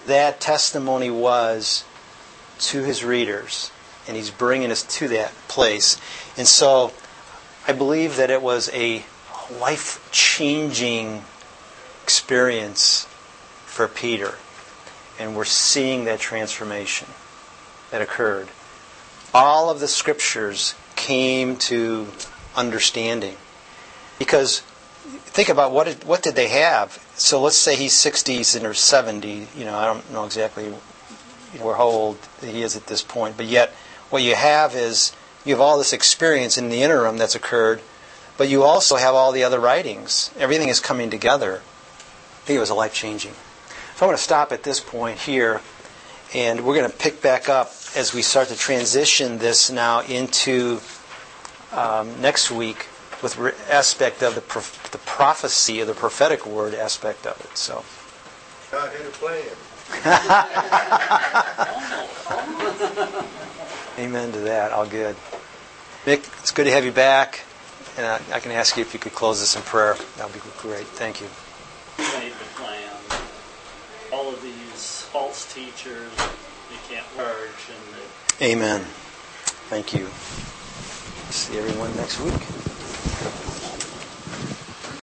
that testimony was to his readers. And he's bringing us to that place. And so, I believe that it was a life changing experience for Peter. And we're seeing that transformation that occurred. All of the scriptures came to understanding. Because think about what did, what did they have? So let's say he's 60s and or 70. You know, I don't know exactly know, how old he is at this point. But yet, what you have is you have all this experience in the interim that's occurred, but you also have all the other writings. Everything is coming together. I think it was a life changing. So I'm going to stop at this point here, and we're going to pick back up as we start to transition this now into um, next week with re- aspect of the, prof- the prophecy of the prophetic word aspect of it. So, God had a plan. [LAUGHS] amen to that. All good. Nick, it's good to have you back, and I, I can ask you if you could close this in prayer. That would be great. Thank you. You made the plan. All of these false teachers, they can't merge, and that Amen. Thank you. See everyone next week.